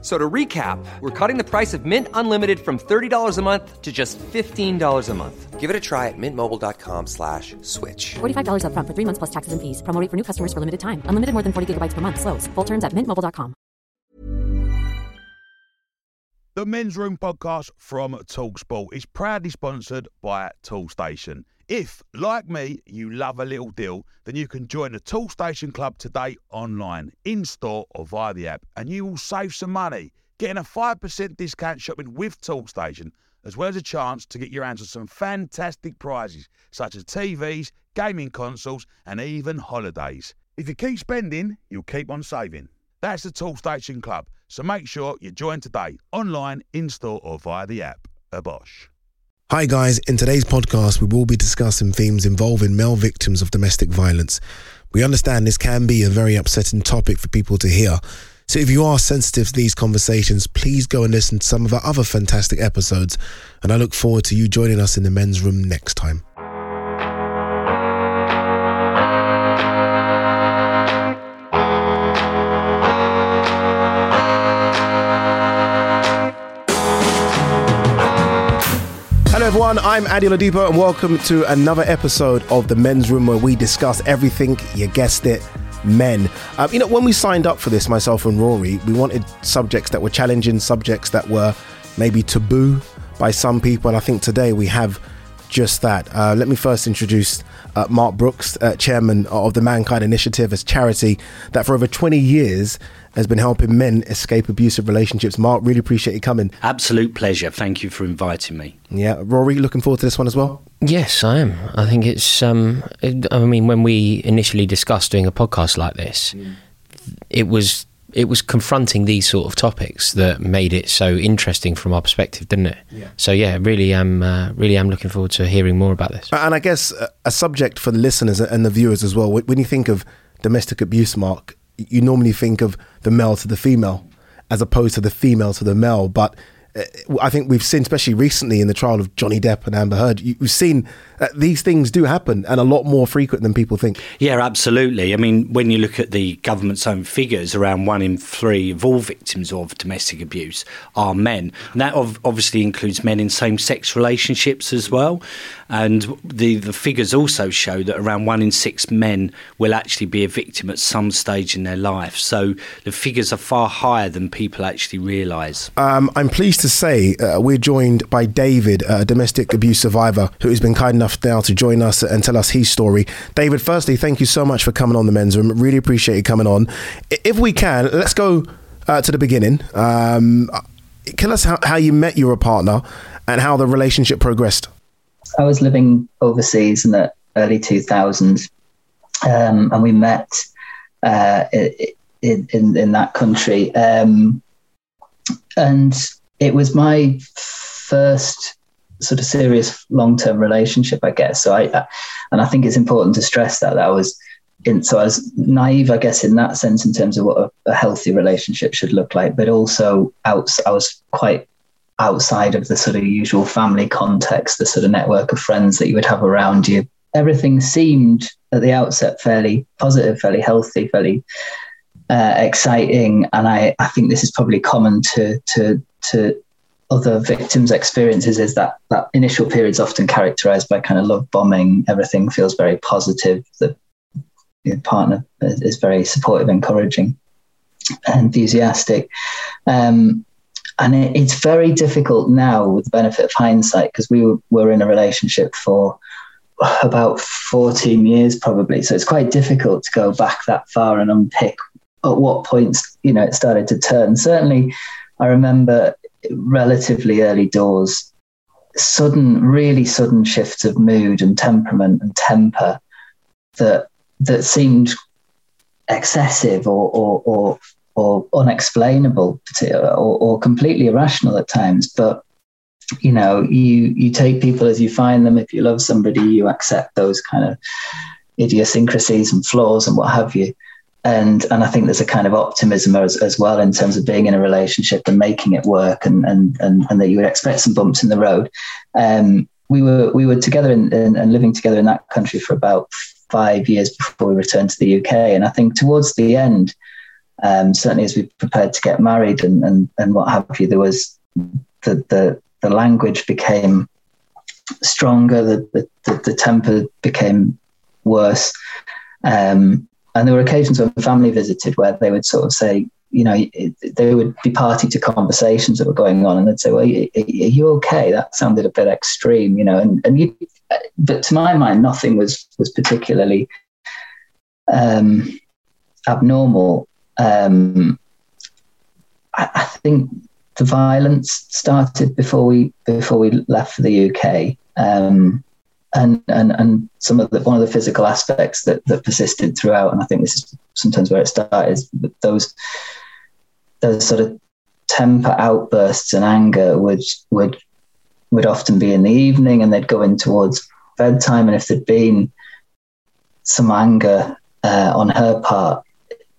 So to recap, we're cutting the price of Mint Unlimited from $30 a month to just $15 a month. Give it a try at mintmobile.com slash switch. $45 upfront for three months plus taxes and fees. Promo rate for new customers for limited time. Unlimited more than 40 gigabytes per month. Slows. Full terms at mintmobile.com. The Men's Room podcast from Talksport is proudly sponsored by Toolstation. If, like me, you love a little deal, then you can join the Toolstation Club today online, in store, or via the app, and you will save some money, getting a 5% discount shopping with Toolstation, as well as a chance to get your hands on some fantastic prizes, such as TVs, gaming consoles, and even holidays. If you keep spending, you'll keep on saving. That's the Toolstation Club, so make sure you join today, online, in store, or via the app. A Bosch. Hi, guys. In today's podcast, we will be discussing themes involving male victims of domestic violence. We understand this can be a very upsetting topic for people to hear. So, if you are sensitive to these conversations, please go and listen to some of our other fantastic episodes. And I look forward to you joining us in the men's room next time. Everyone. I'm Adi Ladipo, and welcome to another episode of the Men's Room, where we discuss everything. You guessed it, men. Um, you know, when we signed up for this, myself and Rory, we wanted subjects that were challenging, subjects that were maybe taboo by some people, and I think today we have just that. Uh, let me first introduce uh, Mark Brooks, uh, chairman of the Mankind Initiative, as charity that for over 20 years has been helping men escape abusive relationships. Mark, really appreciate you coming. Absolute pleasure. Thank you for inviting me. Yeah, Rory, looking forward to this one as well. Yes, I am. I think it's. Um, it- I mean, when we initially discussed doing a podcast like this, it was it was confronting these sort of topics that made it so interesting from our perspective, didn't it? Yeah. So yeah, really am uh, really am looking forward to hearing more about this. And I guess a- a subject for the listeners and the viewers as well. When you think of domestic abuse, Mark, you normally think of the male to the female as opposed to the female to the male. But uh, I think we've seen, especially recently in the trial of Johnny Depp and Amber Heard, you- we've seen that these things do happen and a lot more frequent than people think. Yeah, absolutely. I mean, when you look at the government's own figures, around one in three of all victims of domestic abuse are men. And that ov- obviously includes men in same sex relationships as well. And the, the figures also show that around one in six men will actually be a victim at some stage in their life. So the figures are far higher than people actually realise. Um, I'm pleased to say uh, we're joined by David, a domestic abuse survivor, who has been kind enough now to join us and tell us his story. David, firstly, thank you so much for coming on the men's room. Really appreciate you coming on. If we can, let's go uh, to the beginning. Um, tell us how, how you met your partner and how the relationship progressed. I was living overseas in the early 2000s, um, and we met uh, in, in in that country. Um, and it was my first sort of serious long-term relationship, I guess. So I, I and I think it's important to stress that that I was in. So I was naive, I guess, in that sense, in terms of what a, a healthy relationship should look like, but also out, I was quite outside of the sort of usual family context, the sort of network of friends that you would have around you. Everything seemed at the outset fairly positive, fairly healthy, fairly uh, exciting, and I, I think this is probably common to to to other victims' experiences. Is that that initial period is often characterized by kind of love bombing. Everything feels very positive. The partner is, is very supportive, encouraging, enthusiastic. Um, and it, it's very difficult now with the benefit of hindsight because we were, were in a relationship for about 14 years probably so it's quite difficult to go back that far and unpick at what points you know it started to turn certainly i remember relatively early doors sudden really sudden shifts of mood and temperament and temper that that seemed excessive or or or, or unexplainable or, or completely irrational at times. But you know you you take people as you find them. If you love somebody you accept those kind of idiosyncrasies and flaws and what have you and and I think there's a kind of optimism as, as well in terms of being in a relationship and making it work, and and and, and that you would expect some bumps in the road. Um, we were we were together in, in, and living together in that country for about five years before we returned to the UK, and I think towards the end, um, certainly as we prepared to get married and and and what have you, there was the the the language became stronger, the the, the temper became worse. Um, and there were occasions when family visited where they would sort of say, you know, they would be party to conversations that were going on, and they'd say, "Well, are you okay?" That sounded a bit extreme, you know. And and you, but to my mind, nothing was was particularly um, abnormal. Um, I, I, think the violence started before we before we left for the UK. Um, and and and some of the one of the physical aspects that that persisted throughout. And I think this is sometimes where it started. Those those sort of temper outbursts and anger would would would often be in the evening, and they'd go in towards bedtime. And if there'd been some anger uh, on her part,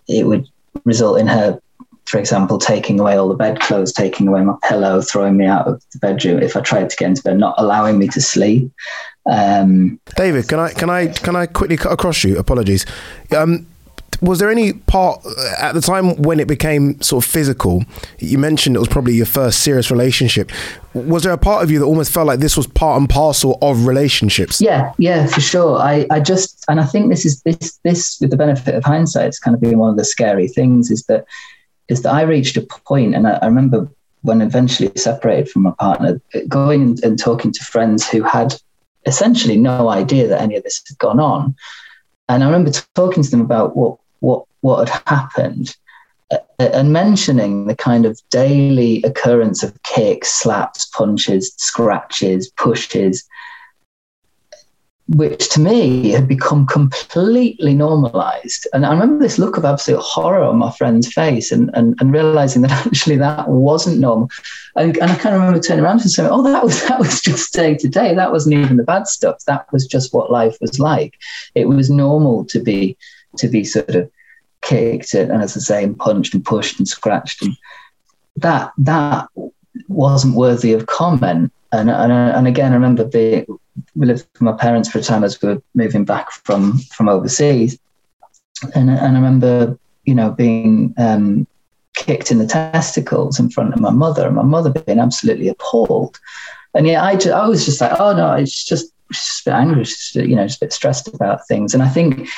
it would result in her for example, taking away all the bedclothes, taking away my pillow, throwing me out of the bedroom if I tried to get into bed, not allowing me to sleep. Um, David, can I can I can I quickly cut across you? Apologies. Um, was there any part uh, at the time when it became sort of physical? You mentioned it was probably your first serious relationship. Was there a part of you that almost felt like this was part and parcel of relationships? Yeah, yeah, for sure. I, I just, and I think this is this this with the benefit of hindsight, it's kind of been one of the scary things is that is that I reached a point, and I, I remember when eventually separated from my partner, going and, and talking to friends who had essentially no idea that any of this had gone on. And I remember talking to them about what what what had happened, uh, and mentioning the kind of daily occurrence of kicks, slaps, punches, scratches, pushes, which to me had become completely normalized. And I remember this look of absolute horror on my friend's face and, and, and realizing that actually that wasn't normal. And, and I kind of remember turning around and saying, oh, that was, that was just day to day. That wasn't even the bad stuff. That was just what life was like. It was normal to be, to be sort of kicked and, as I say, and punched and pushed and scratched. And that, that wasn't worthy of comment. And, and, and again, I remember we lived with my parents for a time as we were moving back from from overseas, and and I remember you know being um, kicked in the testicles in front of my mother, and my mother being absolutely appalled. And yeah, I just, I was just like, oh no, it's just just a bit angry, just, you know, just a bit stressed about things. And I think,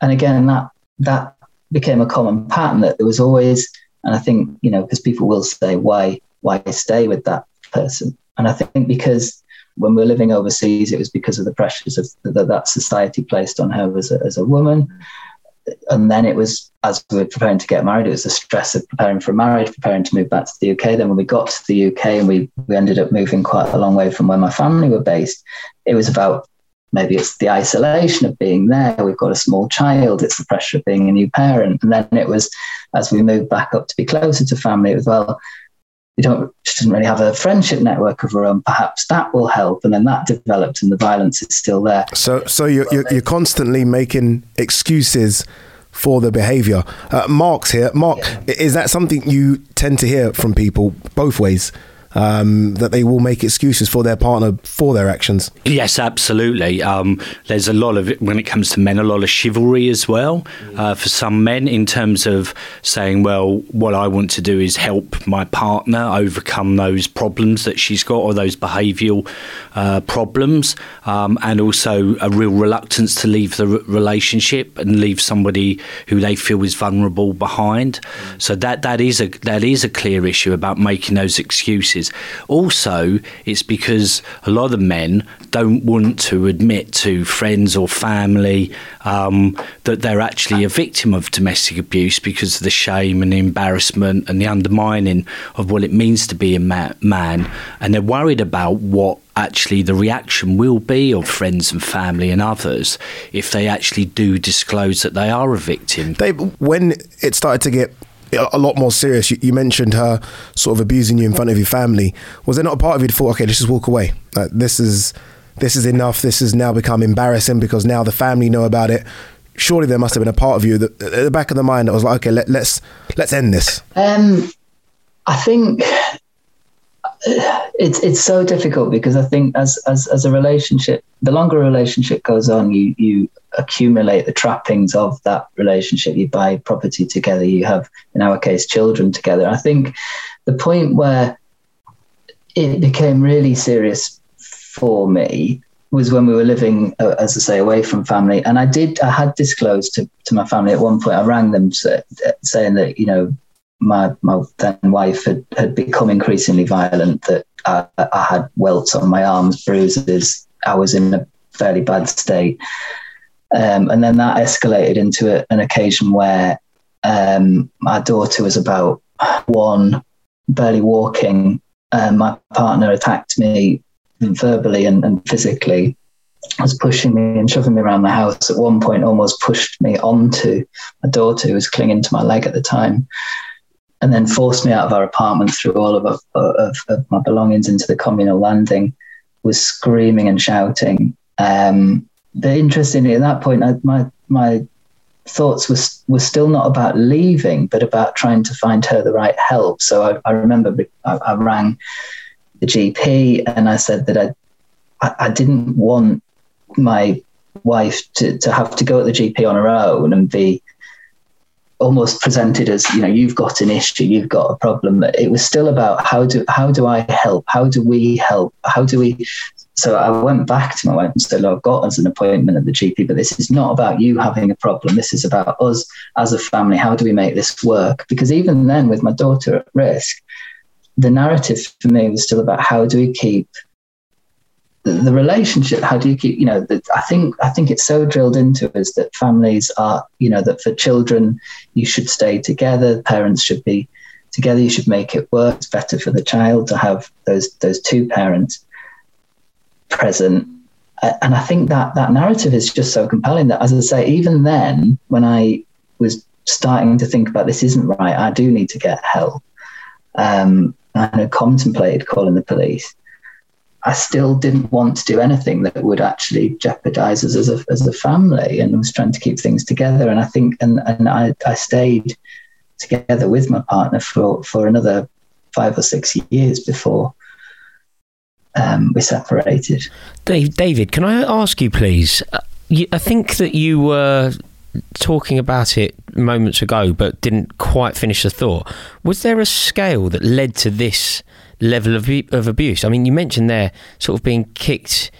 and again, that that became a common pattern that there was always, and I think you know, because people will say, why why stay with that person? And I think because when we were living overseas, it was because of the pressures of that, that society placed on her as a, as a woman. And then it was as we were preparing to get married, it was the stress of preparing for marriage, preparing to move back to the UK. Then when we got to the UK and we, we ended up moving quite a long way from where my family were based, it was about maybe it's the isolation of being there. We've got a small child. It's the pressure of being a new parent. And then it was as we moved back up to be closer to family as well we don't she doesn't really have a friendship network of her own. Perhaps that will help, and then that developed, and the violence is still there. So, so you're you're, you're constantly making excuses for the behaviour. Uh, Mark's here. Mark, yeah. is that something you tend to hear from people both ways? Um, that they will make excuses for their partner for their actions. Yes, absolutely. Um, there's a lot of when it comes to men, a lot of chivalry as well uh, for some men in terms of saying, "Well, what I want to do is help my partner overcome those problems that she's got or those behavioural uh, problems," um, and also a real reluctance to leave the relationship and leave somebody who they feel is vulnerable behind. So that that is a that is a clear issue about making those excuses Also, it's because a lot of men don't want to admit to friends or family um, that they're actually a victim of domestic abuse because of the shame and the embarrassment and the undermining of what it means to be a ma- man. And they're worried about what actually the reaction will be of friends and family and others if they actually do disclose that they are a victim. Dave, when it started to get a lot more serious. You, you, mentioned her sort of abusing you in front of your family. Was there not a part of you that thought, okay, let's just walk away? Like, this is this is enough. This has now become embarrassing because now the family know about it. surely there must have been a part of you that at the back of the mind that was like, okay, let, let's let's end this. Um, I think it's it's so difficult because I think as as as a relationship, the longer a relationship goes on, you you accumulate the trappings of that relationship. You buy property together. You have, in our case, children together. I think the point where it became really serious for me was when we were living, uh, as I say, away from family. And I did, I had disclosed to, to my family at one point. I rang them saying that you know my my then wife had, had become increasingly violent. That I, I had welts on my arms, bruises. I was in a fairly bad state, um, and then that escalated into a, an occasion where um, my daughter was about one, barely walking. Um, my partner attacked me verbally and, and physically was pushing me and shoving me around the house. At one point, almost pushed me onto my daughter, who was clinging to my leg at the time and then forced me out of our apartment threw all of, of, of my belongings into the communal landing, was screaming and shouting. Um, but interestingly, at that point, I, my my thoughts was was still not about leaving, but about trying to find her the right help. So I, I remember I, I, rang the GP and I said that I I, I didn't want my wife to, to have to go at the GP on her own and be almost presented as you know you've got an issue you've got a problem. It was still about how do how do i help? How do we help? How do we so i went back to my wife and said i've got us an appointment at the gp but this is not about you having a problem. This is about us as a family. How do we make this work? Because even then with my daughter at risk the narrative for me was still about how do we keep the, relationship how do you keep you know the, i think i think it's so drilled into us that families are you know that for children you should stay together parents should be together you should make it work it's better for the child to have those those two parents present. And i think that that narrative is just so compelling that as i say even then when i was starting to think about this isn't right i do need to get help. Um, i contemplated calling the police I still didn't want to do anything that would actually jeopardize us as a, as a family and I was trying to keep things together. And I think, and, and I, I stayed together with my partner for, for another five or six years before um, we separated. Dave, David, can I ask you, please? Uh, I think that you were talking about it moments ago, but didn't quite finish the thought. Was there a scale that led to this level of, of abuse? I mean, you mentioned there sort of being kicked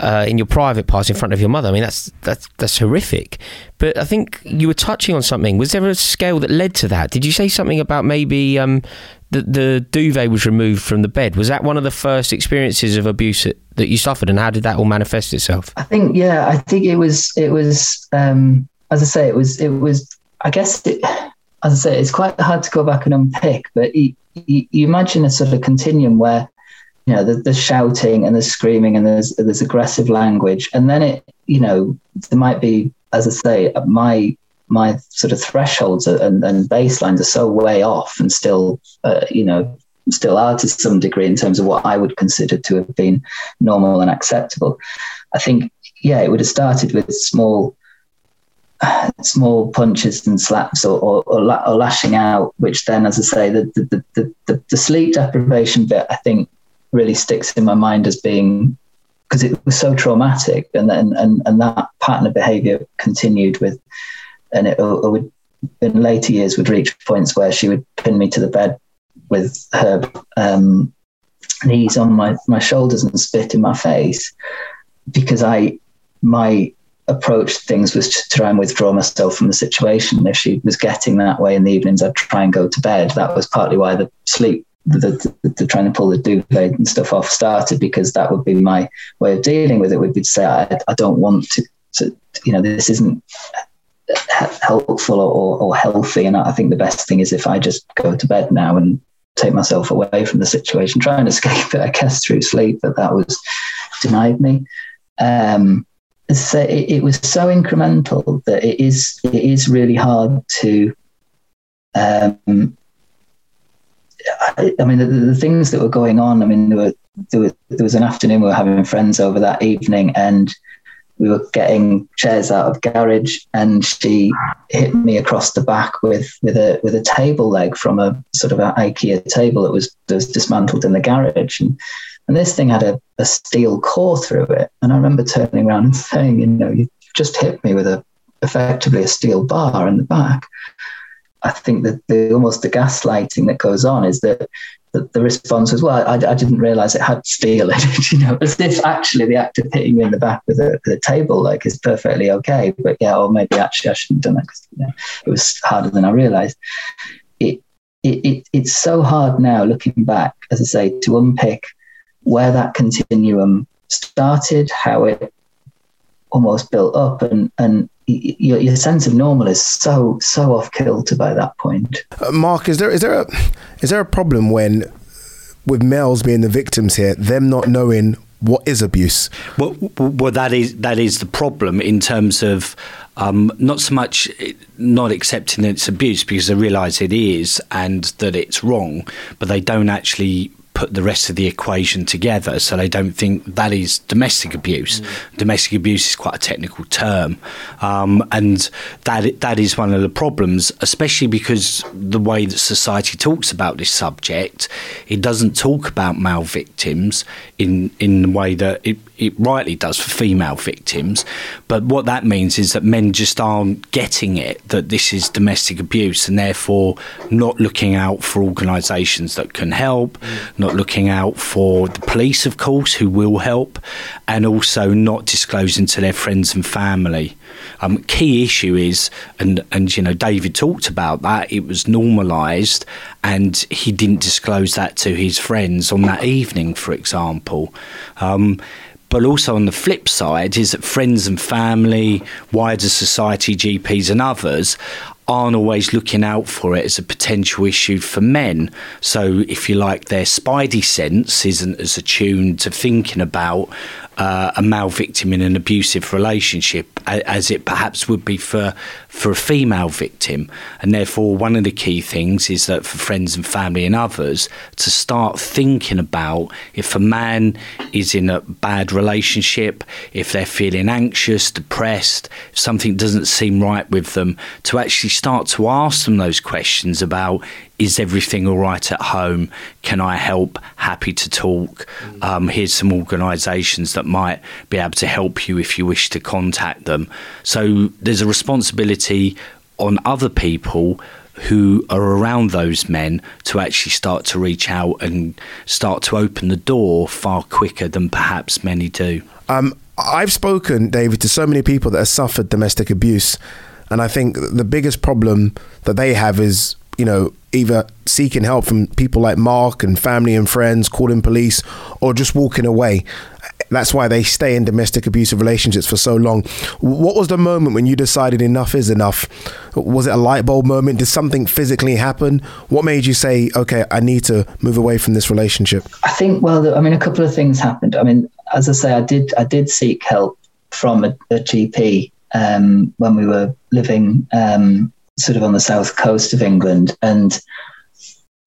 uh, in your private parts in front of your mother. I mean, that's that's that's horrific. But I think you were touching on something. Was there a scale that led to that? Did you say something about maybe um, the the duvet was removed from the bed? Was that one of the first experiences of abuse that, that you suffered, and how did that all manifest itself? I think yeah, I think it was it was um, as I say, it was it was I guess it, as I say, it's quite hard to go back and unpick, but you, you, imagine a sort of continuum where you know there's, shouting and there's screaming and there's there's aggressive language, and then it you know there might be, as I say, my my sort of thresholds and, and baselines are so way off and still uh, you know still are to some degree in terms of what I would consider to have been normal and acceptable. I think yeah, it would have started with small small punches and slaps or, or, or, or, lashing out, which then, as I say, the, the, the, the, the sleep deprivation bit, I think, really sticks in my mind as being because it was so traumatic, and then and, and that pattern of behaviour continued with, and it, it, would in later years would reach points where she would pin me to the bed with her um, knees on my my shoulders and spit in my face because I my approach things was to try and withdraw myself from the situation. If she was getting that way in the evenings, I'd try and go to bed. That was partly why the sleep, the, the, the trying to pull the duvet and stuff off started because that would be my way of dealing with it. Would be to say I, I don't want to, to, you know, this isn't helpful or, or healthy. And I think the best thing is if I just go to bed now and take myself away from the situation, try and escape it, I guess, through sleep. But that was denied me. Um, so it, it, was so incremental that it is it is really hard to um, I, I mean the, the, things that were going on I mean there were, there, were, there was an afternoon we were having friends over that evening and we were getting chairs out of garage, and she hit me across the back with with a with a table leg from a sort of an IKEA table that was that was dismantled in the garage, and and this thing had a, a steel core through it. And I remember turning around and saying, you know, you just hit me with a effectively a steel bar in the back. I think that the almost the gaslighting that goes on is that the, the response was, well, I, I didn't realize it had steel in it, you know, as if actually the act of hitting me in the back with a, with a table like is perfectly okay. But yeah, or maybe actually I shouldn't have done that because you know, it was harder than I realized. It, it, it, it's so hard now looking back, as I say, to unpick where that continuum started, how it almost built up, and, and your, your sense of normal is so so off kilter by that point. Uh, Mark, is there is there a is there a problem when with males being the victims here, them not knowing what is abuse? Well, well, that is that is the problem in terms of um, not so much not accepting that it's abuse because they realise it is and that it's wrong, but they don't actually put the rest of the equation together. So they don't think that is domestic abuse. Mm. Domestic abuse is quite a technical term, um, and that that is one of the problems, especially because the way that society talks about this subject, it doesn't talk about male victims in in the way that it, it rightly does for female victims. But what that means is that men just aren't getting it that this is domestic abuse, and therefore not looking out for organisations that can help, not looking out for the police, of course, who will help, and also not disclosing to their friends and family. Um, key issue is, and and you know, David talked about that. It was normalised, and he didn't disclose that to his friends on that evening, for example. Um, but also on the flip side is that friends and family, wider society, GPs, and others aren't always looking out for it as a potential issue for men. So, if you like, their spidey sense isn't as attuned to thinking about uh, a male victim in an abusive relationship as it perhaps would be for for a female victim. And therefore one of the key things is that for friends and family and others to start thinking about if a man is in a bad relationship if they're feeling anxious depressed if something doesn't seem right with them to actually start to ask them those questions about is everything all right at home? Can I help? Happy to talk. Um, here's some organisations that might be able to help you if you wish to contact them. So there's a responsibility on other people who are around those men to actually start to reach out and start to open the door far quicker than perhaps many do. Um, I've spoken, David, to so many people that have suffered domestic abuse. And I think the biggest problem that they have is you know, either seeking help from people like Mark and family and friends, calling police, or just walking away. That's why they stay in domestic abusive relationships for so long. What was the moment when you decided enough is enough? Was it a light bulb moment? Did something physically happen? What made you say, okay, I need to move away from this relationship? I think, well, I mean, a couple of things happened. I mean, as I say, I did, I did seek help from a, a GP um, when we were living um, sort of on the south coast of England, and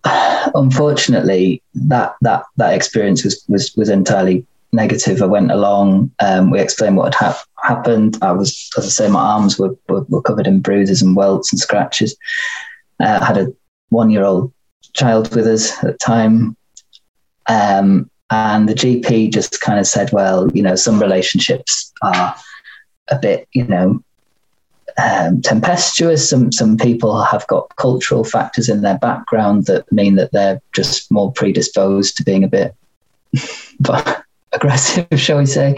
unfortunately, that that that experience was was was entirely negative. I went along, um, we explained what had ha- happened. I was, as I say, my arms were, were, were covered in bruises and welts and scratches. Uh, I had a one year old child with us at the time. Um, and the GP just kind of said, well, you know, some relationships are a bit, you know, um, tempestuous. Some some people have got cultural factors in their background that mean that they're just more predisposed to being a bit aggressive, shall we say?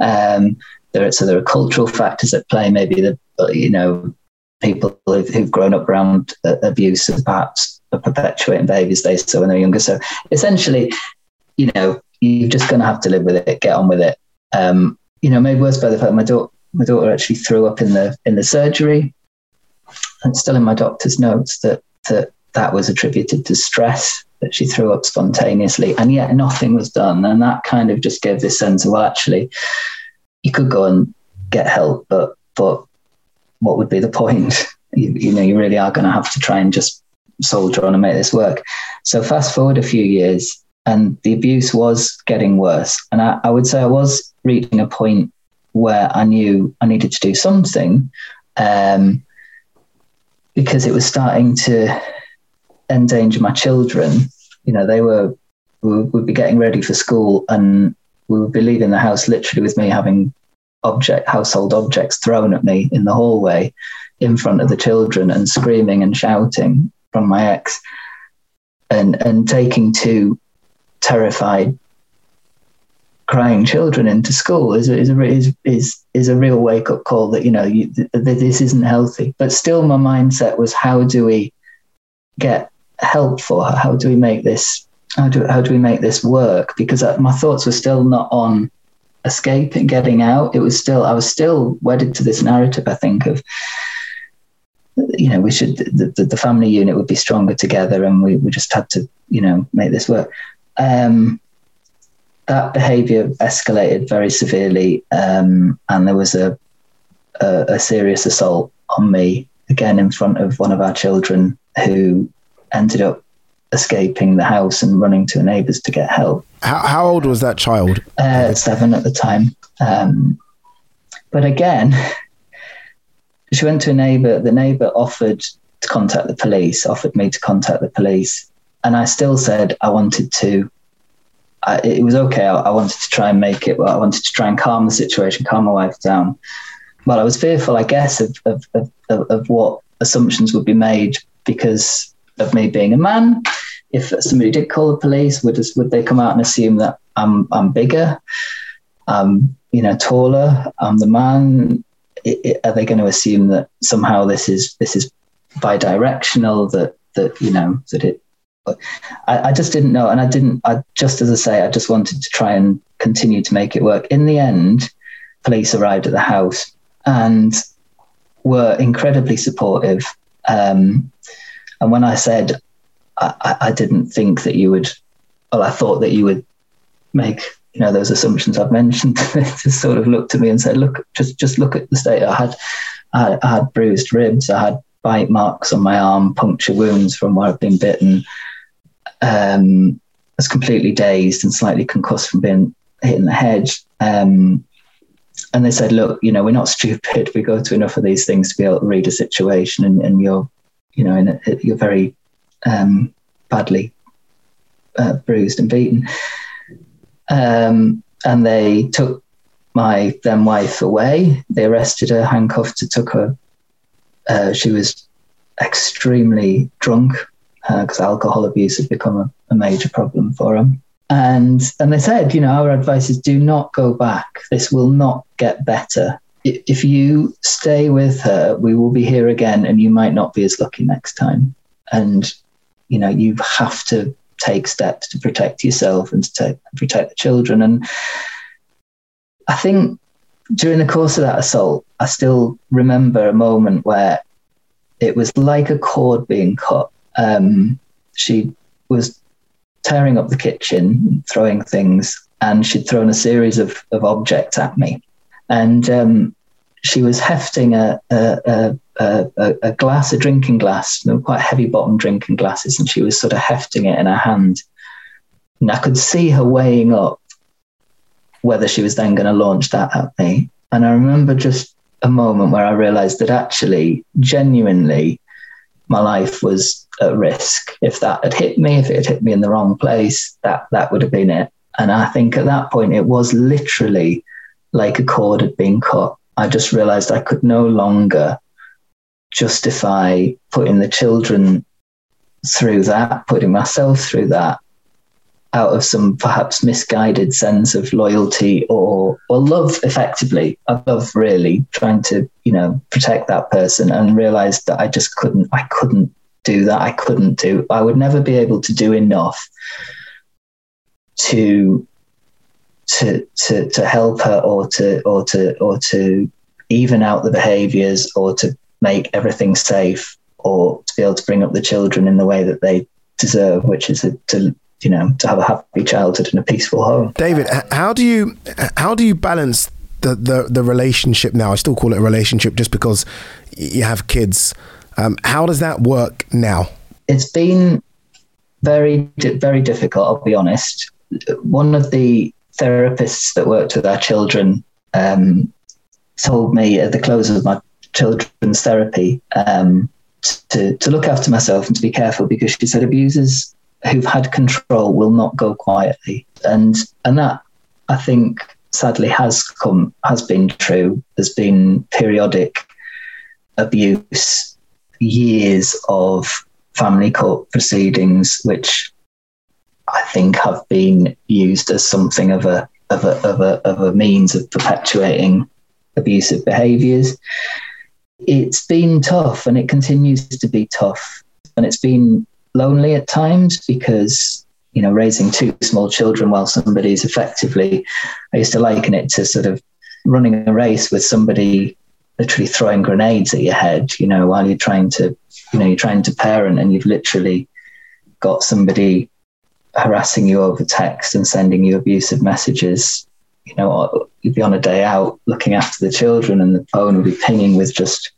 Um, there are, so there are cultural factors at play. Maybe the you know people who've, who've grown up around uh, abuse and perhaps perpetuating behaviours they saw when they're younger. So essentially, you know, you're just going to have to live with it, get on with it. Um, you know, made worse by the fact my daughter my daughter actually threw up in the in the surgery. And still in my doctor's notes that that that was attributed to stress that she threw up spontaneously, and yet nothing was done. And that kind of just gave this sense of well, actually, you could go and get help, but but what would be the point? You, you know, you really are going to have to try and just soldier on and make this work. So fast forward a few years, and the abuse was getting worse, and I, I would say I was reaching a point where I knew I needed to do something um, because it was starting to endanger my children. You know, they were we would be getting ready for school, and we would be leaving the house literally with me having object household objects thrown at me in the hallway in front of the children and screaming and shouting from my ex and and taking two terrified crying children into school is is a, is, is, is a real wake up call that you know you, th- this isn't healthy. But still my mindset was how do we get help for her? How do we make this how do, how do we make this work? Because uh, my thoughts were still not on escaping getting out. It was still i was still wedded to this narrative i think of you know we should the, the, the family unit would be stronger together and we, we just had to you know make this work. Um, that behaviour escalated very severely, um, and there was a, a, a serious assault on me again in front of one of our children, who ended up escaping the house and running to a neighbour's to get help. How, how old was that child? Uh, seven at the time. Um, but again, she went to a neighbour. The neighbour offered to contact the police, offered me to contact the police. And I still said I wanted to I, it was okay. I, I, wanted to try and make it. Well, I wanted to try and calm the situation, calm my wife down. Well, I was fearful, I guess, of of, of, of what assumptions would be made because of me being a man. If somebody did call the police, would would they come out and assume that I'm I'm bigger, I'm you know taller, I'm the man? It, it, are they going to assume that somehow this is this is bi-directional? That that you know that it I, I, just didn't know. And I didn't, I just as I say, I just wanted to try and continue to make it work. In the end, police arrived at the house and were incredibly supportive. Um, and when I said, I, I, didn't think that you would, well, I thought that you would make, you know, those assumptions I've mentioned, just sort of looked at me and said, look, just, just look at the state. I had, I, I had bruised ribs. I had bite marks on my arm, puncture wounds from where I've been bitten um, was completely dazed and slightly concussed from being hit in the head. Um, and they said, look, you know, we're not stupid. We go to enough of these things to be able to read a situation and, and you're, you know, a, you're very um, badly uh, bruised and beaten. Um, and they took my then wife away. They arrested her, handcuffed her, took her. Uh, she was extremely drunk because uh, alcohol abuse had become a, a major problem for him. And and they said, you know, our advice is do not go back. This will not get better. If you stay with her, we will be here again, and you might not be as lucky next time. And you know, you have to take steps to protect yourself and to take, protect the children. And I think during the course of that assault, I still remember a moment where it was like a cord being cut um, she was tearing up the kitchen, throwing things, and she'd thrown a series of, of objects at me. And um, she was hefting a, a, a, a, glass, a drinking glass, quite heavy bottom drinking glasses, and she was sort of hefting it in her hand. And I could see her weighing up whether she was then going to launch that at me. And I remember just a moment where I realized that actually, genuinely, my life was at risk. If that had hit me, if it had hit me in the wrong place, that that would have been it. And I think at that point it was literally like a cord had been cut. I just realized I could no longer justify putting the children through that, putting myself through that out of some perhaps misguided sense of loyalty or or love effectively I love really trying to you know protect that person and realized that I just couldn't I couldn't do that I couldn't do. I would never be able to do enough to to to to help her or to or to or to even out the behaviors or to make everything safe or to be able to bring up the children in the way that they deserve, which is a, to you know to have a happy childhood and a peaceful home. David, how do you how do you balance the the, the relationship now? I still call it a relationship just because you have kids um, how does that work now? It's been very, very difficult, I'll be honest. One of the therapists that worked with our children um, told me at the close of my children's therapy um, to, to look after myself and to be careful because she said abusers who've had control will not go quietly. And, and that, I think, sadly has come, has been true. There's been periodic abuse, years of family court proceedings, which I think have been used as something of a of a of a of a means of perpetuating abusive behaviours. It's been tough, and it continues to be tough, and it's been lonely at times because you know raising two small children while somebody's effectively. I used to liken it to sort of running a race with somebody literally throwing grenades at your head. You know, while you're trying to you know you're trying to parent, and you've literally got somebody harassing you over text and sending you abusive messages. You know, you'd be on a day out looking after the children, and the phone would be pinging with just,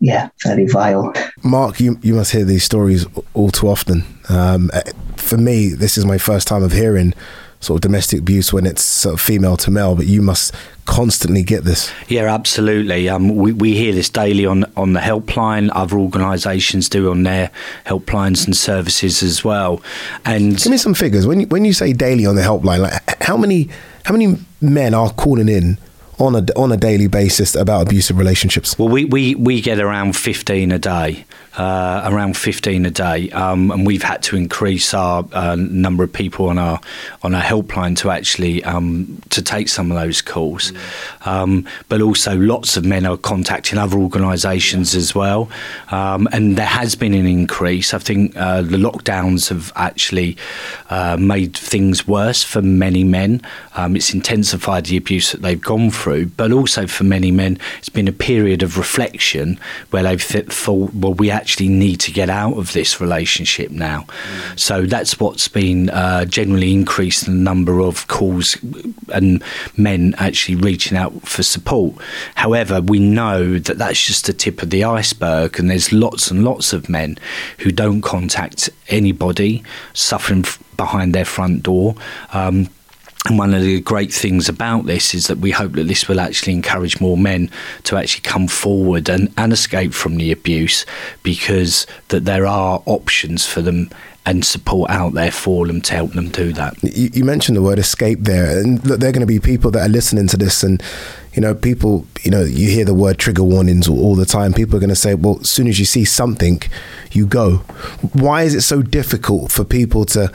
yeah, fairly vile. Mark, you you must hear these stories all too often. Um, for me, this is my first time of hearing sort of domestic abuse when it's sort of female to male, but you must constantly get this. Yeah, absolutely. Um, we, we hear this daily on, on the helpline. Other organisations do on their helplines and services as well. And give me some figures. When you, when you say daily on the helpline, like how many how many men are calling in on a on a daily basis about abusive relationships? Well, we, we, we get around 15 a day, uh, around 15 a day, um, and we've had to increase our uh, number of people on our on our helpline to actually um, to take some of those calls. Mm. But also, lots of men are contacting other organisations as well, um, and there has been an increase. I think uh, the lockdowns have actually uh, made things worse for many men. Um, it's intensified the abuse that they've gone through, but also for many men, it's been a period of reflection where they've thought, well, we actually need to get out of this relationship now. Mm. So that's what's been uh, generally increased the number of calls and men actually reaching out for support. However, we know that that's just the tip of the iceberg, and there's lots and lots of men who don't contact anybody suffering behind their front door. Um, and one of the great things about this is that we hope that this will actually encourage more men to actually come forward and, and escape from the abuse because that there are options for them and support out there for them to help them do that. You, you mentioned the word escape there, and look, there are going to be people that are listening to this, and you know, people, you know, you hear the word trigger warnings all, all the time. People are going to say, well, as soon as you see something, you go. Why is it so difficult for people to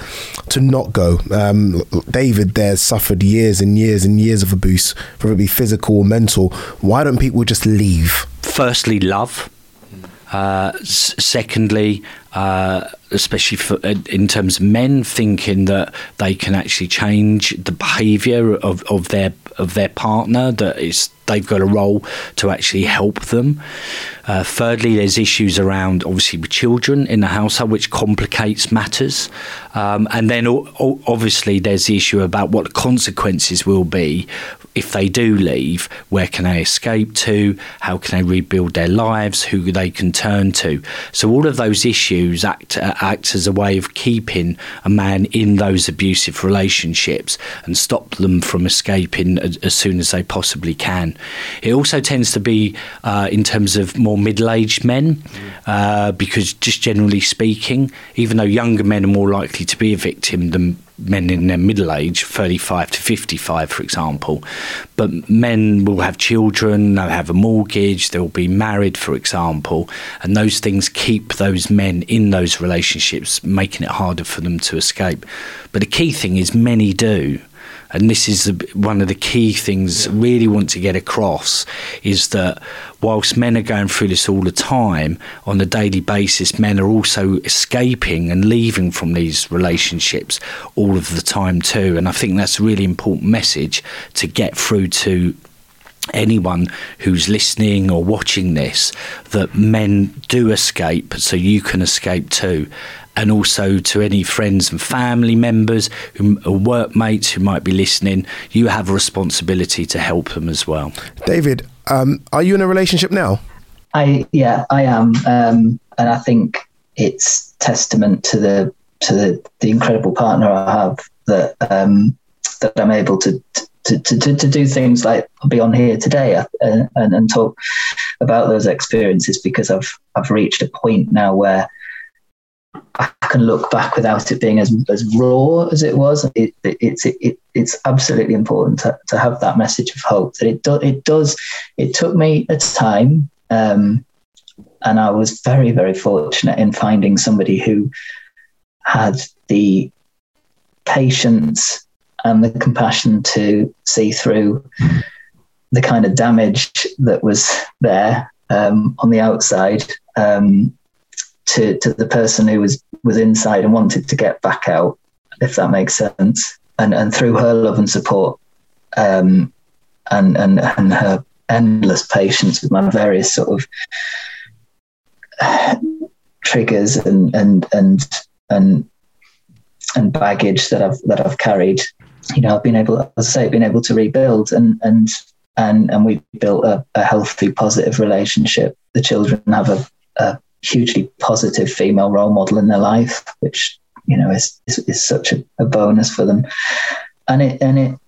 to not go? Um, David there suffered years and years and years of abuse, whether it be physical or mental. Why don't people just leave? Firstly, love. Uh, s- secondly, uh, especially for, in terms of men thinking that they can actually change the behaviour of, of their of their partner that they've got a role to actually help them. Uh, thirdly, there's issues around obviously with children in the household, which complicates matters. Um, and then obviously there's the issue about what the consequences will be if they do leave. Where can they escape to? How can they rebuild their lives? Who they can turn to? So all of those issues act uh, act as a way of keeping a man in those abusive relationships and stop them from escaping as, as soon as they possibly can. It also tends to be uh, in terms of more middle-aged men, uh, because just generally speaking, even though younger men are more likely to be a victim than men in their middle age, 35 to 55, for example. But men will have children, they'll have a mortgage, they'll be married, for example, and those things keep those men in those relationships, making it harder for them to escape. But the key thing is, many do and this is one of the key things yeah. really want to get across is that whilst men are going through this all the time on a daily basis men are also escaping and leaving from these relationships all of the time too and i think that's a really important message to get through to anyone who's listening or watching this that men do escape so you can escape too and also to any friends and family members who or workmates who might be listening, you have a responsibility to help them as well. David, um, are you in a relationship now? I yeah, I am, um, and I think it's testament to the to the, the incredible partner I have that um, that I'm able to to, to, to do things like be on here today uh, and, and talk about those experiences because I've I've reached a point now where I can look back without it being as, as raw as it was. It, it, it's it, it's absolutely important to, to have that message of hope that it, do, it does. It took me a time, um, and I was very very fortunate in finding somebody who had the patience and the compassion to see through the kind of damage that was there um, on the outside um, to to the person who was was inside and wanted to get back out, if that makes sense. And and through her love and support, um, and and and her endless patience with my various sort of triggers and and and and and baggage that I've that I've carried, you know, I've been able, as I say, been able to rebuild and and and and we've built a, a healthy, positive relationship. The children have a, a hugely positive female role model in their life, which you know is is, is such a, a, bonus for them. And it and it,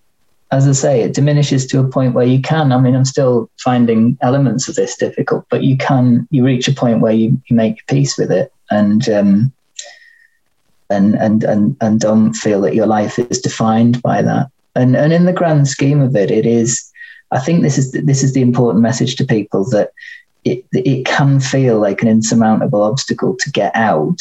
as I say, it diminishes to a point where you can. I mean, I'm still finding elements of this difficult, but you can. You reach a point where you, you make peace with it, and um, and and and and don't feel that your life is defined by that. And and in the grand scheme of it, it is. I think this is this is the important message to people that it, it can feel like an insurmountable obstacle to get out.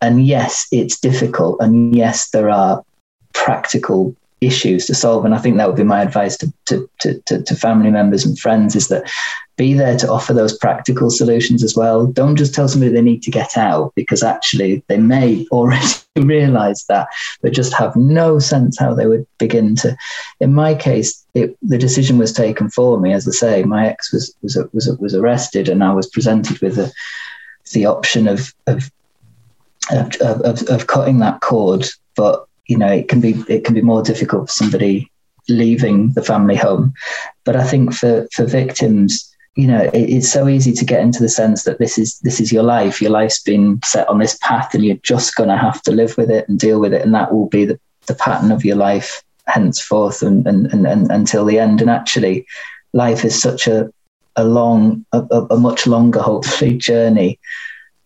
And yes, it's difficult. And yes, there are practical issues to solve. And I think that would be my advice to, to, to, to, family members and friends is that be there to offer those practical solutions as well. Don't just tell somebody they need to get out because actually they may already realize that, but just have no sense how they would begin to. In my case, it, the decision was taken for me. As I say, my ex was was was was arrested, and I was presented with the the option of of of, of, of cutting that cord, but you know it can be it can be more difficult for somebody leaving the family home. But I think for for victims, you know, it, it's so easy to get into the sense that this is this is your life. Your life's been set on this path, and you're just going to have to live with it and deal with it, and that will be the, the pattern of your life henceforth and, and, and, and until the end. And actually, life is such a a long, a, a much longer, hopefully, journey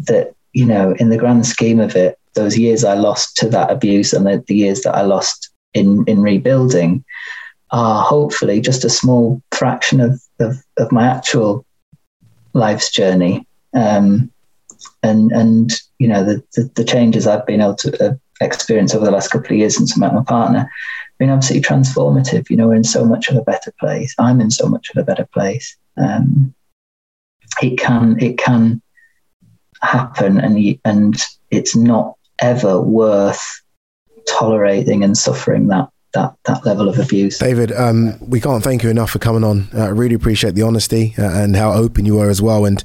that you know, in the grand scheme of it, those years I lost to that abuse and the, the years that I lost in in rebuilding are hopefully just a small fraction of, of, of my actual life's journey. Um, and, and, you know, the, the, the, changes I've been able to uh, experience over the last couple of years since I met my partner have been absolutely transformative. You know, we're in so much of a better place. I'm in so much of a better place. Um, it can, it can happen and, and it's not ever worth tolerating and suffering that that that level of abuse. David, um, we can't thank you enough for coming on. I uh, really appreciate the honesty uh, and how open you were as well, and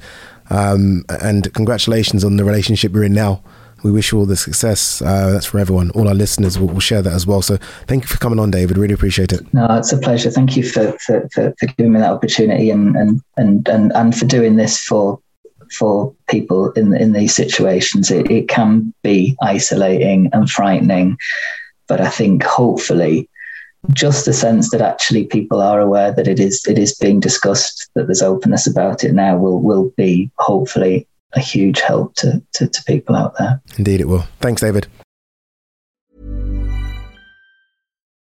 um, and congratulations on the relationship you're in now. We wish you all the success. Uh, that's for everyone. All our listeners will, will, share that as well. So thank you for coming on, David. Really appreciate it. No, it's a pleasure. Thank you for, for, for, for giving me that opportunity and, and, and, and, and for doing this for for people in in these situations. It, it can be isolating and frightening, but I think hopefully just the sense that actually people are aware that it is it is being discussed, that there's openness about it now will will be hopefully a huge help to, to, to people out there. Indeed it will. Thanks, David.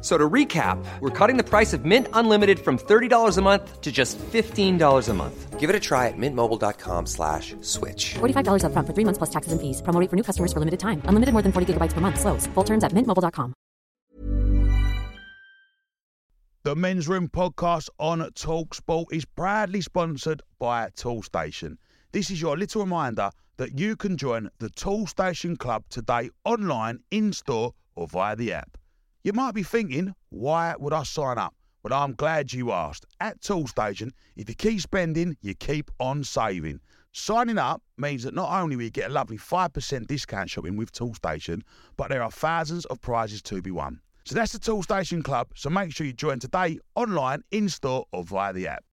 So to recap, we're cutting the price of Mint Unlimited from $30 a month to just $15 a month. Give it a try at mintmobile.com slash switch. $45 up front for three months plus taxes and fees. Promo for new customers for limited time. Unlimited more than 40 gigabytes per month. Slows. Full terms at mintmobile.com. The Men's Room podcast on Talksport is proudly sponsored by Toolstation. This is your little reminder that you can join the Toolstation Club today online, in store, or via the app. You might be thinking, why would I sign up? Well, I'm glad you asked. At Toolstation, if you keep spending, you keep on saving. Signing up means that not only will you get a lovely 5% discount shopping with Toolstation, but there are thousands of prizes to be won. So that's the Toolstation Club, so make sure you join today online, in store, or via the app.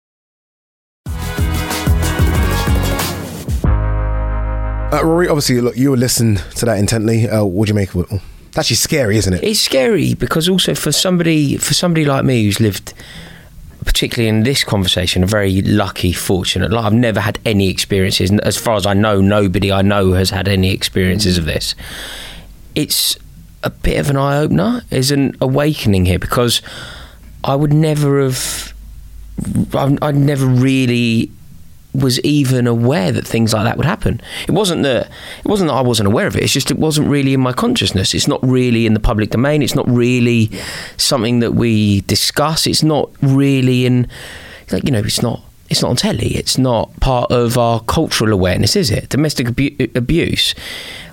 Uh, Rory, obviously, look, you were listening to that intently. Uh, what do you make of it? It's actually scary, isn't it? It's scary because also for somebody for somebody like me who's lived particularly in this conversation, a very lucky, fortunate life. I've never had any experiences. As far as I know, nobody I know has had any experiences of this. It's a bit of an eye opener, is an awakening here because I would never have. I, I never really was even aware that things like that would happen. It wasn't that it wasn't that I wasn't aware of it. It's just it wasn't really in my consciousness. It's not really in the public domain. It's not really something that we discuss. It's not really in like you know. It's not. It's not on telly. It's not part of our cultural awareness, is it? Domestic abu- abuse.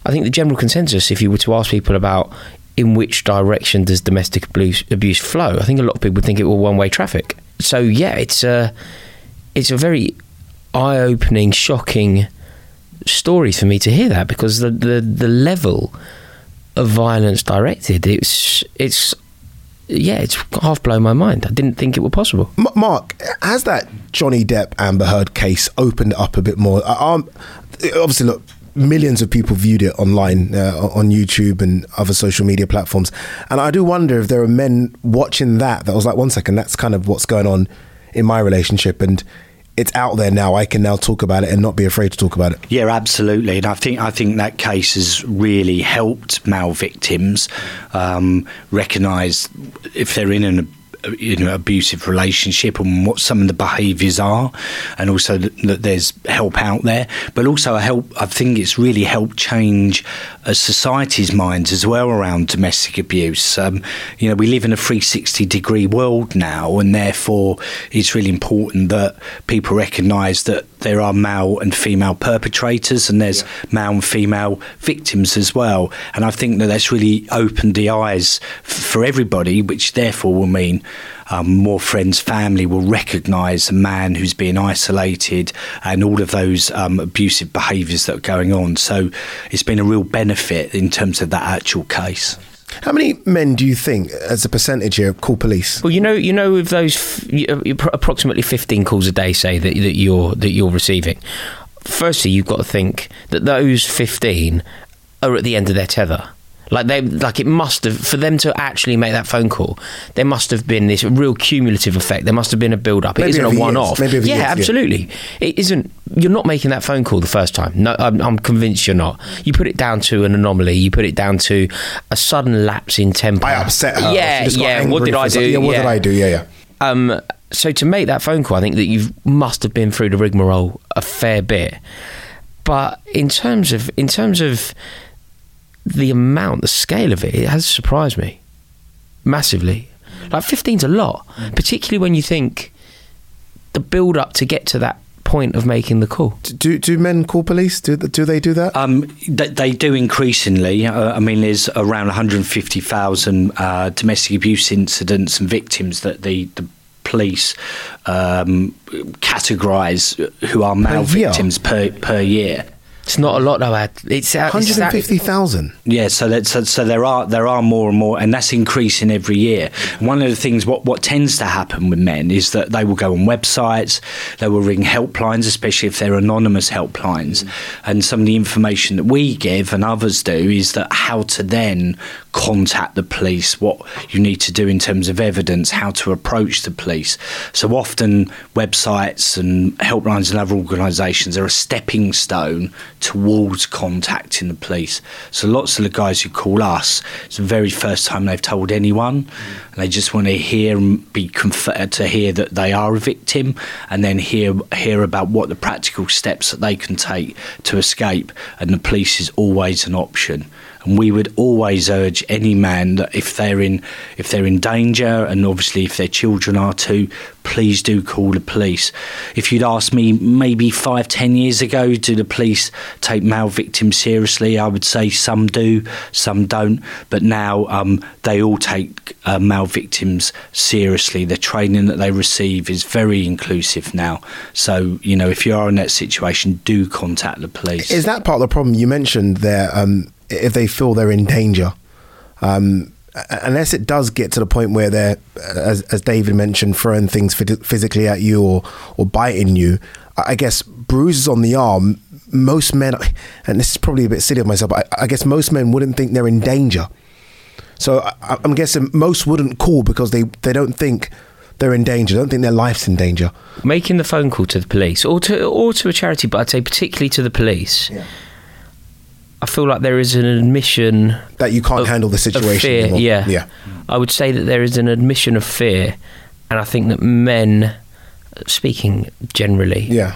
I think the general consensus, if you were to ask people about in which direction does domestic abuse, abuse flow, I think a lot of people would think it were one way traffic. So yeah, it's a it's a very eye-opening, shocking story for me to hear that because the the, the level of violence directed it's it's yeah it's half blown my mind. I didn't think it were possible. Mark, has that Johnny Depp Amber Heard case opened up a bit more? Uh, Um, obviously, look, millions of people viewed it online uh, on YouTube and other social media platforms, and I do wonder if there are men watching that that was like, one second, that's kind of what's going on in my relationship, and it's out there now. I can now talk about it and not be afraid to talk about it. Yeah, absolutely, and I think I think that case has really helped male victims um, recognise if they're in an you know abusive relationship and what some of the behaviours are, and also that, that there's help out there. But also, a help I think it's really helped change a society's minds as well around domestic abuse. Um, you know, we live in a 360 degree world now, and therefore it's really important that people recognise that there are male and female perpetrators, and there's male and female victims as well. And I think that that's really opened the eyes f- for everybody, which therefore will mean um, more friends, family will recognise a man who's being isolated and all of those um, abusive behaviours that are going on. So it's been a real benefit in terms of that actual case. How many men do you think, as a percentage here, call police? Well, you know, you know, with those f- you- uh, you- approximately fifteen calls a day, say that that you're that you're receiving. Firstly, you've got to think that those fifteen are at the end of their tether. Like they, like it must have for them to actually make that phone call. There must have been this real cumulative effect. There must have been a build up. It Maybe isn't a one off. Yeah, years, yeah. absolutely. It isn't. You're not making that phone call the first time. No, I'm, I'm convinced you're not. You put it down to an anomaly. You put it down to a sudden lapse in temper. I upset her. Yeah, She just got yeah. What did I do? Yeah, what did I do? Yeah, yeah. Um, so to make that phone call, I think that you must have been through the rigmarole a fair bit. But in terms of in terms of the amount, the scale of it, it has surprised me massively. Like 15's a lot, particularly when you think the build up to get to that point of making the call. Do do men call police? Do do they do that? Um, they, they do increasingly. Uh, I mean, there's around 150,000 uh, domestic abuse incidents and victims that the, the police um, categorise who are male Per year? victims per per year. It's not a lot though, Ad. It's, uh, 150,000. Yeah, so that, so, so there are there are more and more, and that's increasing every year. One of the things what what tends to happen with men is that they will go on websites, they will ring helplines, especially if they're anonymous helplines, and some of the information that we give and others do is that how to then contact the police, what you need to do in terms of evidence, how to approach the police. So often websites and helplines and other organisations are a stepping stone towards contacting the police. So lots of the guys who call us, it's the very first time they've told anyone, and they just want to hear and be comforted to hear that they are a victim, and then hear hear about what the practical steps that they can take to escape. And the police is always an option and we would always urge any man that if they're in if they're in danger and obviously if their children are too please do call the police. If you'd asked me maybe five ten years ago do the police take male victims seriously? I would say some do some don't. But now um, they all take uh, male victims seriously. The training that they receive is very inclusive now. So you know if you are in that situation do contact the police. Is that part of the problem? You mentioned there? Um, if they feel they're in danger, um, unless it does get to the point where they're, as, as David mentioned, throwing things phys- physically at you or or biting you. I guess bruises on the arm. Most men, and this is probably a bit silly of myself, but I, I guess most men wouldn't think they're in danger. So I, I'm guessing most wouldn't call because they, they don't think they're in danger. They don't think their life's in danger. making the phone call to the police or to or to a charity, but I'd say particularly to the police. I feel like there is an admission That you can't of- handle the situation. fear, anymore. yeah, yeah. I would say that there is an admission of fear, and I think that men, speaking generally, Yeah.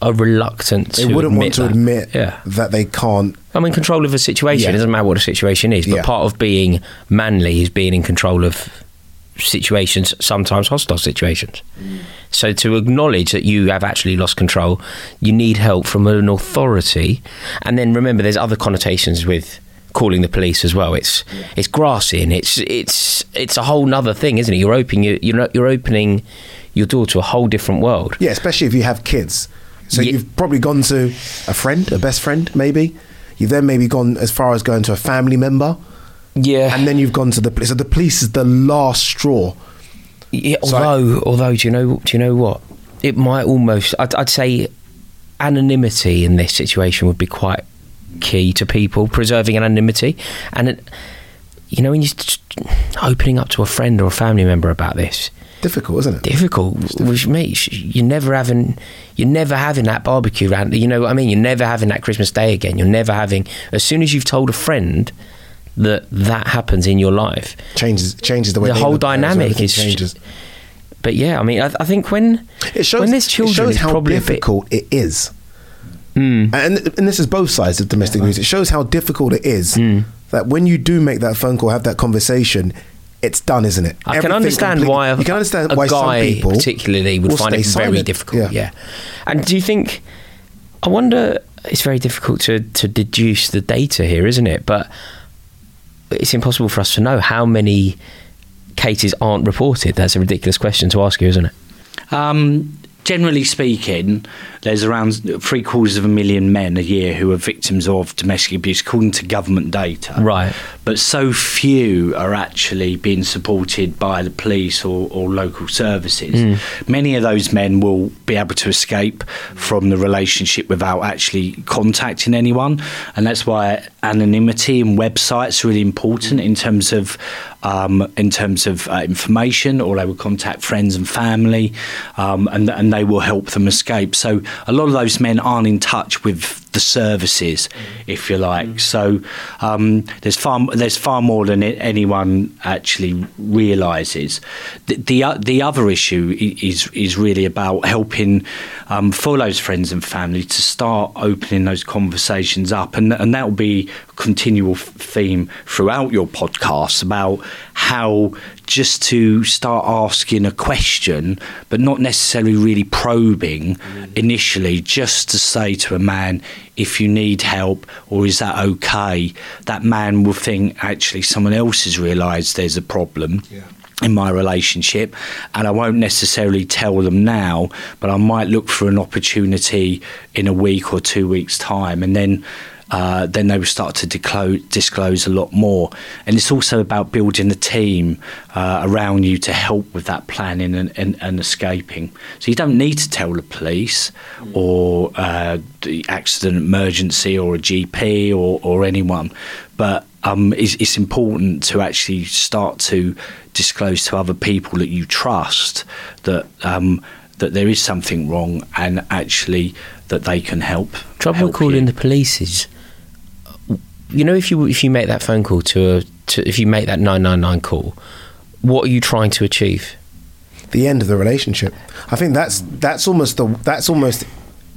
are reluctant They to wouldn't admit want to that. admit Yeah. that they can't. I'm in control of a situation. Yeah. It doesn't matter what the situation is, but Yeah. part of being manly is being in control of situations, sometimes hostile situations. So to acknowledge that you have actually lost control, you need help from an authority. And then remember, there's other connotations with calling the police as well. It's it's grassing. It's it's it's a whole nother thing, isn't it? You're opening you you're, you're opening your door to a whole different world. Yeah, especially if you have kids. So Ye- you've probably gone to a friend, a best friend, maybe. You've then maybe gone as far as going to a family member, Yeah, and then you've gone to the police. So the police is the last straw. Yeah, So I- although, although, do you know, do you know what? It might almost. I'd, I'd say anonymity in this situation would be quite key to people preserving anonymity, and it, you know, when you're opening up to a friend or a family member about this, Difficult, isn't it? difficult. Which means you're never having, you're never having that barbecue round. You know what I mean? You're never having that Christmas day again. You're never having. As soon as you've told a friend that that happens in your life, Changes changes the way the whole look at it, so dynamic is changes. But yeah, I mean, I, I think when It shows, when there's children, it shows how a bit- difficult it is. Mm. And and this is both sides of domestic abuse. It shows how difficult it is Mm. that when you do make that phone call, have that conversation, it's done, isn't it? I can understand why a, you can understand a why guy some people particularly would find it stay very silent. difficult. Yeah. and do you think? I wonder. It's very difficult to to deduce the data here, isn't it? But it's impossible for us to know how many cases aren't reported. That's a ridiculous question to ask you, isn't it? Um, generally speaking, there's around three quarters of a million men a year who are victims of domestic abuse, according to government data. Right. But so few are actually being supported by the police or, or local services. Hmm. Many of those men will be able to escape from the relationship without actually contacting anyone, and that's why anonymity and websites are really important in terms of um, in terms of uh, information, or they will contact friends and family, um, and and they will help them escape. So a lot of those men aren't in touch with the services, if you like. So um, there's far there's far more than anyone actually realizes. The, the o- the other issue is is really about helping um, for those friends and family to start opening those conversations up, and and that will be a continual theme throughout your podcast about how just to start asking a question, but not necessarily really probing mm. initially, just to say to a man, if you need help or is that okay, that man will think actually someone else has realised there's a problem. In my relationship, and I won't necessarily tell them now, but I might look for an opportunity in a week or two weeks' time, and then uh, then they will start to disclose, disclose a lot more. And it's also about building a team uh, around you to help with that planning and, and, and escaping. So you don't need to tell the police or uh, the accident emergency or a GP or, or anyone, but um, it's, it's important to actually start to disclose to other people that you trust that um, that there is something wrong and actually that they can help. Trouble help calling you. the police is, you know, if you if you make that phone call to a to, if you make that nine nine nine call, what are you trying to achieve? the end of the relationship. I think that's that's almost the that's almost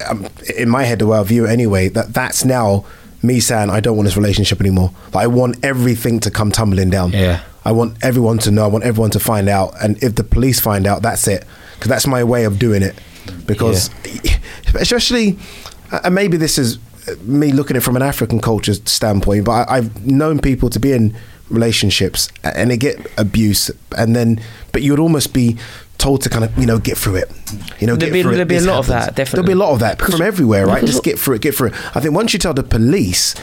um, in my head the way I view it anyway. That that's now me saying I don't want this relationship anymore. Like, I want everything to come tumbling down. Yeah. I want everyone to know. I want everyone to find out. And if the police find out, that's it. Because that's my way of doing it. Because especially, and maybe this is me looking at it from an African culture standpoint, but I, I've known people to be in relationships and they get abuse, and then but you'd almost be told to kind of you know get through it. You know, There'd get be- through it. there'd be a lot of that, definitely. There'll be a lot of that from everywhere, right? Just get through it, get through it. I think once you tell the police.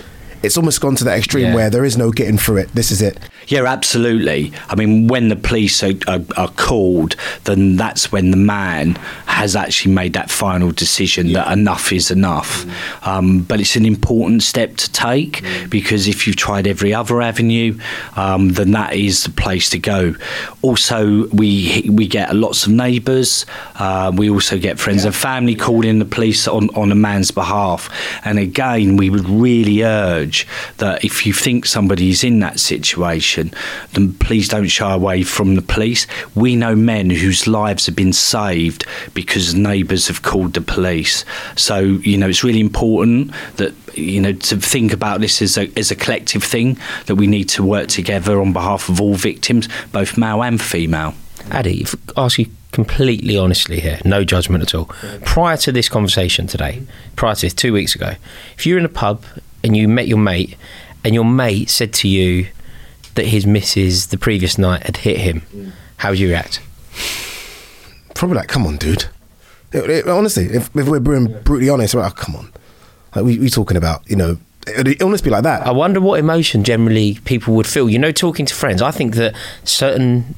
It's almost gone to that extreme Yeah. where there is no getting through it. This is it. Yeah, absolutely. I mean, when the police are, are, are called, then that's when the man has actually made that final decision that enough is enough. Um, but it's an important step to take because if you've tried every other avenue, um, then that is the place to go. Also, we we get lots of neighbours. Uh, we also get friends and family calling the police on, on a man's behalf. And again, we would really urge that if you think somebody's in that situation, then please don't shy away from the police. We know men whose lives have been saved because neighbours have called the police. So, you know, it's really important that, you know, to think about this as a, as a collective thing, that we need to work together on behalf of all victims, both male and female. Addy, if I ask you completely honestly here, no judgment at all. Prior to this conversation today, prior to this, two weeks ago, if you're in a pub and you met your mate, and your mate said to you that his missus the previous night had hit him, how would you react? probably like, come on, dude. It- it- honestly, if, if we're being brutally honest, we're like, oh, come on. Like we we talking about, you know, it, almost be like that. I wonder what emotion generally people would feel. You know, talking to friends, I think that certain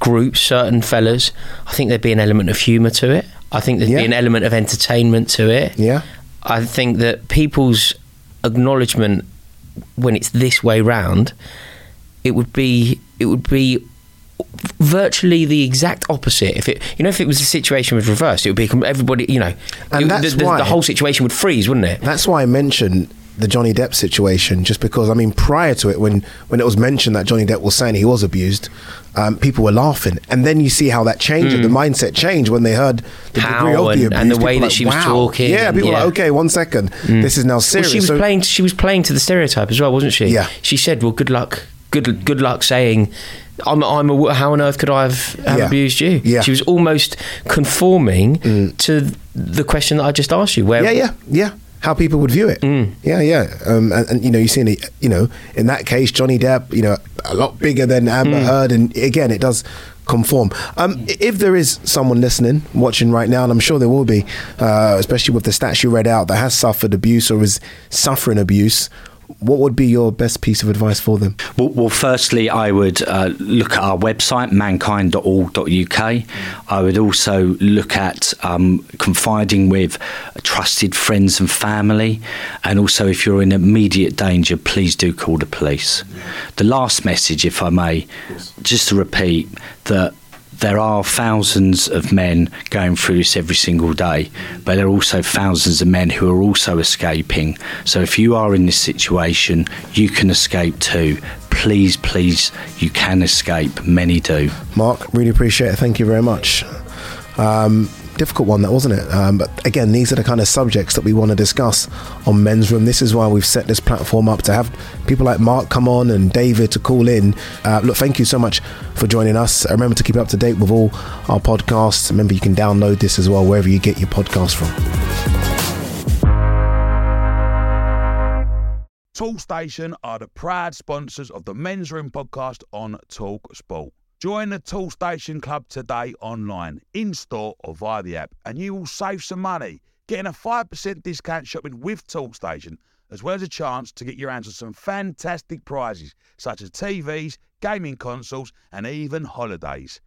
groups, certain fellas, I think there'd be an element of humour to it. I think there'd Yeah. be an element of entertainment to it. yeah, I think that people's acknowledgement when it's this way round, it would be it would be virtually the exact opposite. If it you know if it was the situation was reversed, it would be everybody you know, And it- that's the, the, why- the whole situation would freeze, wouldn't it? that's why I mentioned the Johnny Depp situation, just because I mean, prior to it, when when it was mentioned that Johnny Depp was saying he was abused, um, people were laughing, and then you see how that changed, the mindset changed when they heard the How degree of the and- abuse, and the way that like, she was "Wow." talking Yeah, people were yeah. like, okay, one second, this is now Well, serious. she was So- playing. She was playing to the stereotype as well, wasn't she? Yeah. She said, "Well, good luck. Good good luck saying." I'm, I'm a, how on earth could I have, have Yeah. abused you? Yeah. Mm. She was almost conforming to the question that I just asked you. Where yeah, yeah, yeah. How people would view it. Mm. Yeah, yeah. Um, and, and you know, you see, it, you know, in that case, Johnny Depp, you know, a lot bigger than Amber Mm. Heard, and again, it does conform. Um, if there is someone listening, watching right now, and I'm sure there will be, uh, especially with the stats you read out, that has suffered abuse or is suffering abuse, what would be your best piece of advice for them? Well, well firstly, I would uh, look at our website, mankind.org.uk. I would also look at um, confiding with trusted friends and family. And also, if you're in immediate danger, please do call the police. The last message, if I may, just to repeat that there are thousands of men going through this every single day, but there are also thousands of men who are also escaping. So if you are in this situation, you can escape too. Please, please, you can escape. Many do. Mark, really appreciate it. Thank you very much. Um, difficult one, that wasn't it? Um, but again, these are the kind of subjects that we want to discuss on Men's Room. This is why we've set this platform up to have people like Mark come on and David to call in. Uh, look, thank you so much for joining us. Uh, Remember to keep up to date with all our podcasts. Remember, you can download this as well wherever you get your podcast from. Toolstation are the proud sponsors of the Men's Room podcast on Talksport. Join the Toolstation Club today online, in store, or via the app, and you will save some money, getting a 5% discount shopping with Toolstation, as well as a chance to get your hands on some fantastic prizes, such as TVs, gaming consoles, and even holidays.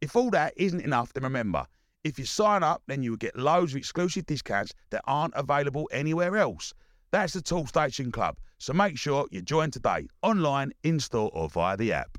If all that isn't enough, then remember, if you sign up, then you will get loads of exclusive discounts that aren't available anywhere else. That's the Toolstation Club. So make sure you join today, online, in store, or via the app.